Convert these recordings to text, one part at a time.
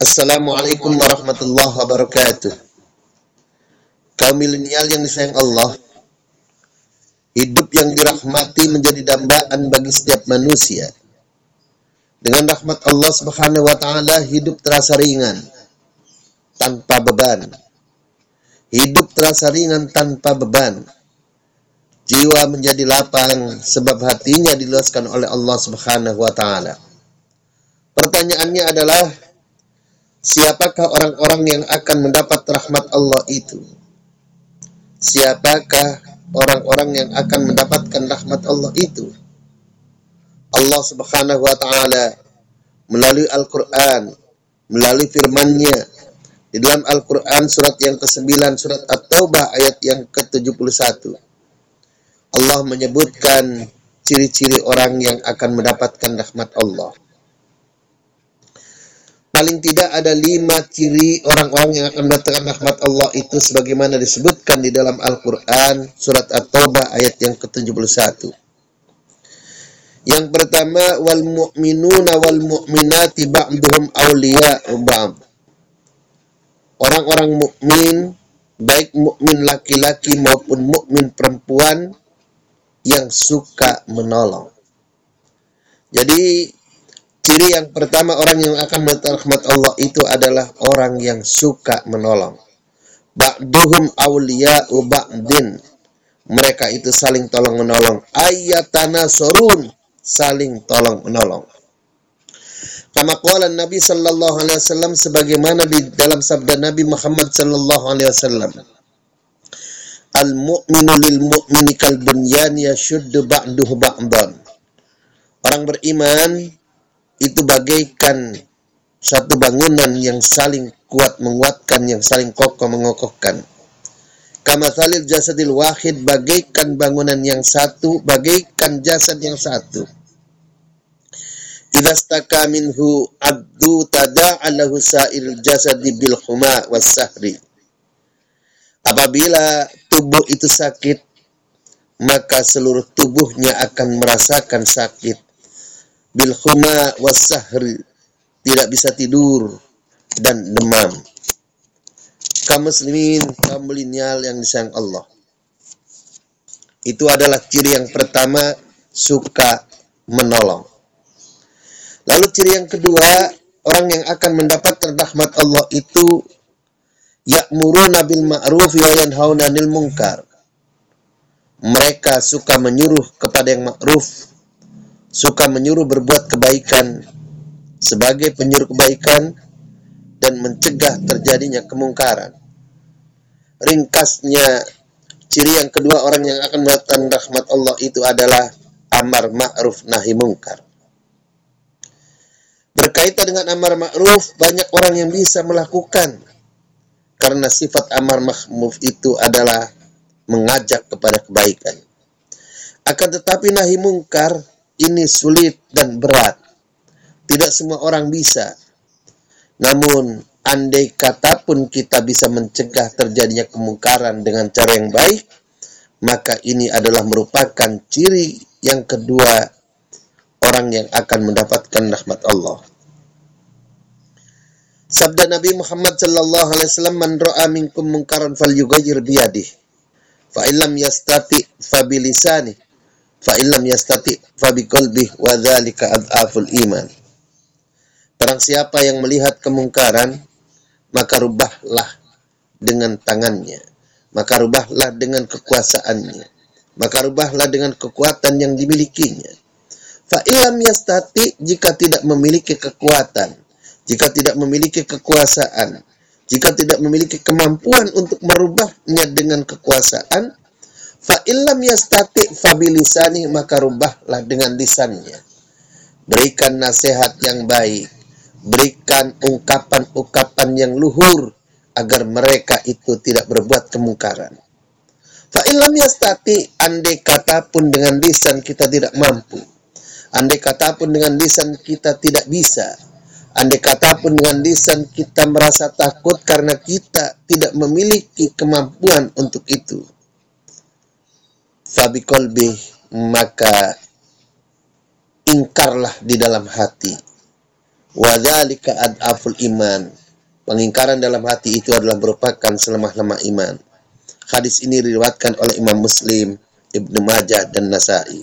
Assalamualaikum warahmatullahi wabarakatuh. Kaum milenial yang disayang Allah, hidup yang dirahmati menjadi dambaan bagi setiap manusia. Dengan rahmat Allah Subhanahu wa taala, hidup terasa ringan tanpa beban. Hidup terasa ringan tanpa beban. Jiwa menjadi lapang sebab hatinya diluaskan oleh Allah Subhanahu wa taala. Pertanyaannya adalah Siapakah orang-orang yang akan mendapat rahmat Allah itu? Siapakah orang-orang yang akan mendapatkan rahmat Allah itu? Allah Subhanahu wa taala melalui Al-Qur'an, melalui firman-Nya di dalam Al-Qur'an surat yang ke-9 surat At-Taubah ayat yang ke-71. Allah menyebutkan ciri-ciri orang yang akan mendapatkan rahmat Allah paling tidak ada lima ciri orang-orang yang akan mendapatkan rahmat Allah itu sebagaimana disebutkan di dalam Al-Quran surat At-Taubah ayat yang ke-71. Yang pertama wal mu'minuna wal mu'minati ba'duhum awliya'u ba'd. Orang-orang mukmin baik mukmin laki-laki maupun mukmin perempuan yang suka menolong. Jadi Ciri yang pertama orang yang akan mendapat rahmat Allah itu adalah orang yang suka menolong. Ba'duhum awliya'u ba'din. Mereka itu saling tolong menolong. Ayatana sorun. Saling tolong menolong. Kama qala Nabi sallallahu alaihi wasallam sebagaimana di dalam sabda Nabi Muhammad sallallahu alaihi wasallam. Al-mu'minu lil mu'mini kal bunyan yashuddu ba'duhu ba'dan. Orang beriman itu bagaikan satu bangunan yang saling kuat menguatkan, yang saling kokoh mengokohkan. Kama salil jasadil wahid bagaikan bangunan yang satu, bagaikan jasad yang satu. Idastaka minhu abdu tada'alahu sa'il jasadi bil huma sahri. Apabila tubuh itu sakit, maka seluruh tubuhnya akan merasakan sakit bil khuma wasahri tidak bisa tidur dan demam. Kaum muslimin, kaum milenial yang disayang Allah. Itu adalah ciri yang pertama suka menolong. Lalu ciri yang kedua, orang yang akan mendapatkan rahmat Allah itu ya'muruna bil ma'ruf wa yanhauna 'anil munkar. Mereka suka menyuruh kepada yang ma'ruf suka menyuruh berbuat kebaikan sebagai penyuruh kebaikan dan mencegah terjadinya kemungkaran. Ringkasnya, ciri yang kedua orang yang akan mendapatkan rahmat Allah itu adalah amar ma'ruf nahi mungkar. Berkaitan dengan amar ma'ruf, banyak orang yang bisa melakukan. Karena sifat amar ma'ruf itu adalah mengajak kepada kebaikan. Akan tetapi nahi mungkar ini sulit dan berat. Tidak semua orang bisa. Namun, andai kata pun kita bisa mencegah terjadinya kemungkaran dengan cara yang baik, maka ini adalah merupakan ciri yang kedua orang yang akan mendapatkan rahmat Allah. Sabda Nabi Muhammad sallallahu alaihi wasallam man ra'a minkum munkaran falyughayyir biyadihi fa illam yastati fa bilisanihi fa illam yastati fa biqalbih wa dzalika adhaful iman. Barang siapa yang melihat kemungkaran, maka rubahlah dengan tangannya, maka rubahlah dengan kekuasaannya, maka rubahlah dengan kekuatan yang dimilikinya. Fa illam yastati jika tidak memiliki kekuatan, jika tidak memiliki kekuasaan, jika tidak memiliki kemampuan untuk merubahnya dengan kekuasaan, Fa illam yastati fabilisani maka rubahlah dengan lisannya. Berikan nasihat yang baik, berikan ungkapan-ungkapan yang luhur agar mereka itu tidak berbuat kemungkaran. Fa illam yastati andai kata pun dengan lisan kita tidak mampu. Andai kata pun dengan lisan kita tidak bisa. Andai kata pun dengan lisan kita merasa takut karena kita tidak memiliki kemampuan untuk itu fabi kolbi maka ingkarlah di dalam hati Wadzalika ad'aful iman. Pengingkaran dalam hati itu adalah merupakan selemah-lemah iman. Hadis ini diriwatkan oleh Imam Muslim, Ibnu Majah dan Nasai.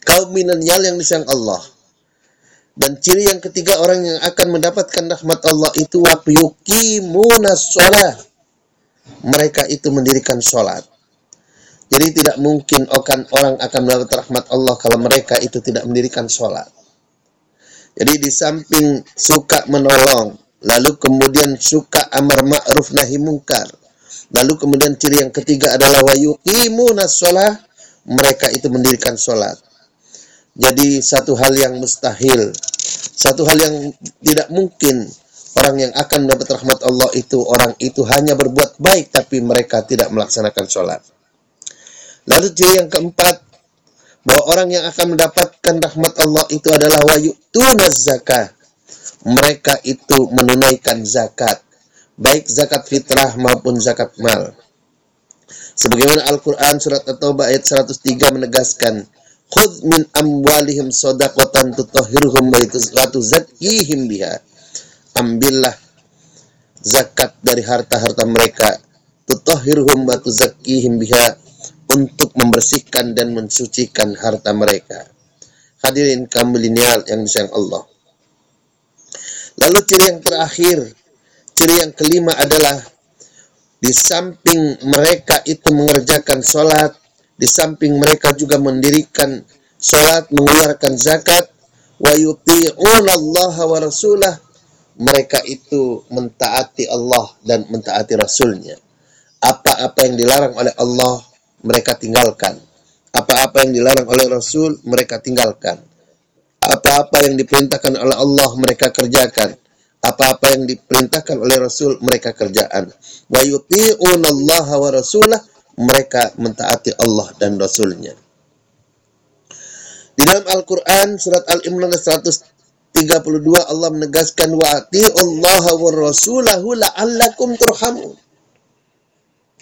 Kaum milenial yang disayang Allah. Dan ciri yang ketiga orang yang akan mendapatkan rahmat Allah itu waktu yuqimuna sholat. Mereka itu mendirikan sholat. Jadi tidak mungkin orang akan mendapat rahmat Allah kalau mereka itu tidak mendirikan sholat. Jadi di samping suka menolong, lalu kemudian suka amar ma'ruf nahi mungkar, lalu kemudian ciri yang ketiga adalah wa yuqimuna sholat, mereka itu mendirikan sholat. Jadi satu hal yang mustahil, satu hal yang tidak mungkin orang yang akan mendapat rahmat Allah itu orang itu hanya berbuat baik tapi mereka tidak melaksanakan sholat. Lalu ciri yang keempat bahwa orang yang akan mendapatkan rahmat Allah itu adalah wayu tunaz zakat. Mereka itu menunaikan zakat, baik zakat fitrah maupun zakat mal. Sebagaimana Al-Quran surat At-Taubah ayat 103 menegaskan, Khudh min amwalihim sodaqatan tutahhiruhum wa tuzakkihim biha. Ambillah zakat dari harta-harta mereka, tutahhiruhum wa tuzakkihim biha untuk membersihkan dan mensucikan harta mereka. Hadirin kaum milenial yang disayang Allah. Lalu ciri yang terakhir, ciri yang kelima adalah di samping mereka itu mengerjakan sholat, di samping mereka juga mendirikan sholat, mengeluarkan zakat, wa Allah wa rasulah, mereka itu mentaati Allah dan mentaati Rasulnya. Apa-apa yang dilarang oleh Allah, mereka tinggalkan. Apa-apa yang dilarang oleh Rasul, mereka tinggalkan. Apa-apa yang diperintahkan oleh Allah, mereka kerjakan. Apa-apa yang diperintahkan oleh Rasul, mereka kerjaan. Wa yuti'un Allah wa rasulah, mereka mentaati Allah dan Rasulnya. Di dalam Al-Quran, surat Al-Imran 132, Allah menegaskan, Wa Allah wa rasulahu la'allakum turhamun.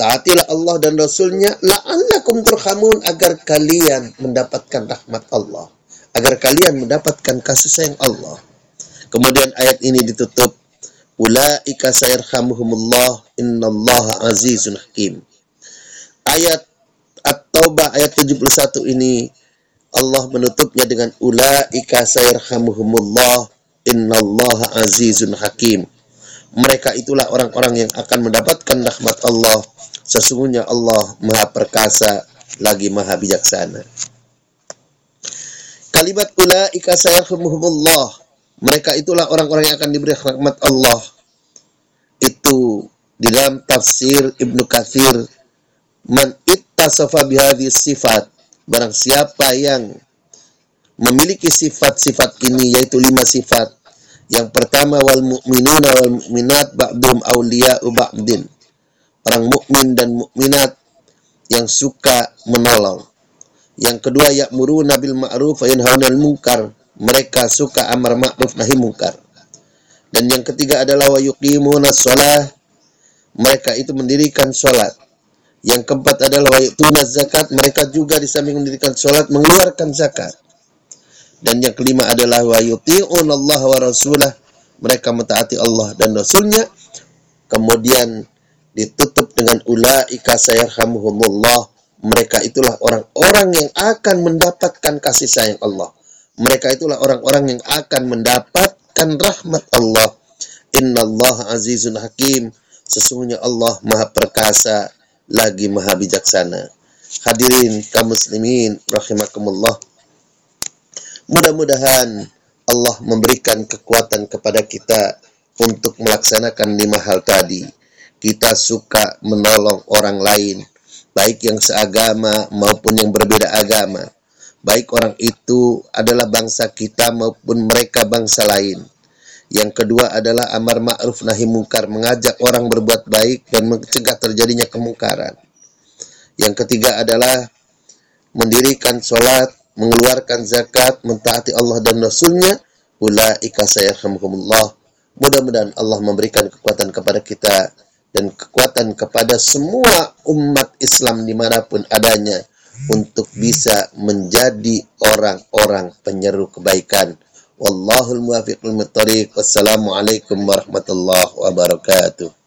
Taatilah Allah dan Rasulnya, la'allakum turhamun agar kalian mendapatkan rahmat Allah. Agar kalian mendapatkan kasih sayang Allah. Kemudian ayat ini ditutup, Ulaika sayarhamuhumullah innallaha azizun hakim. Ayat At-Taubah ayat 71 ini Allah menutupnya dengan ulaika sayarhamuhumullah innallaha azizun hakim. Mereka itulah orang-orang yang akan mendapatkan rahmat Allah Sesungguhnya Allah maha perkasa lagi maha bijaksana. Kalimat ulaika sayarhumuhumullah. Mereka itulah orang-orang yang akan diberi rahmat Allah. Itu di dalam tafsir Ibnu Katsir man ittasafa bihadhi sifat barang siapa yang memiliki sifat-sifat ini yaitu lima sifat yang pertama wal mu'minuna wal mu'minat ba'dhum awliya'u ba'din orang mukmin dan mukminat yang suka menolong. Yang kedua ya'muru nabil ma'ruf wa munkar. Mereka suka amar ma'ruf nahi munkar. Dan yang ketiga adalah wa yuqimuna shalah. Mereka itu mendirikan salat. Yang keempat adalah wa yu'tuna zakat. Mereka juga di samping mendirikan salat mengeluarkan zakat. Dan yang kelima adalah wa yuti'un Allah wa rasulah. Mereka mentaati Allah dan Rasulnya. Kemudian ditutup dengan ulaika sayarhamuhumullah. Mereka itulah orang-orang yang akan mendapatkan kasih sayang Allah. Mereka itulah orang-orang yang akan mendapatkan rahmat Allah. Innallaha azizun hakim. Sesungguhnya Allah maha perkasa lagi maha bijaksana. Hadirin kaum muslimin rahimakumullah. Mudah-mudahan Allah memberikan kekuatan kepada kita untuk melaksanakan lima hal tadi kita suka menolong orang lain, baik yang seagama maupun yang berbeda agama. Baik orang itu adalah bangsa kita maupun mereka bangsa lain. Yang kedua adalah amar ma'ruf nahi mungkar, mengajak orang berbuat baik dan mencegah terjadinya kemungkaran. Yang ketiga adalah mendirikan sholat, mengeluarkan zakat, mentaati Allah dan Rasulnya, ulaika sayarhamukumullah. Mudah-mudahan Allah memberikan kekuatan kepada kita dan kekuatan kepada semua umat Islam di mana pun adanya untuk bisa menjadi orang-orang penyeru kebaikan, Wallahul muwaffiq lil Wassalamualaikum warahmatullahi wabarakatuh.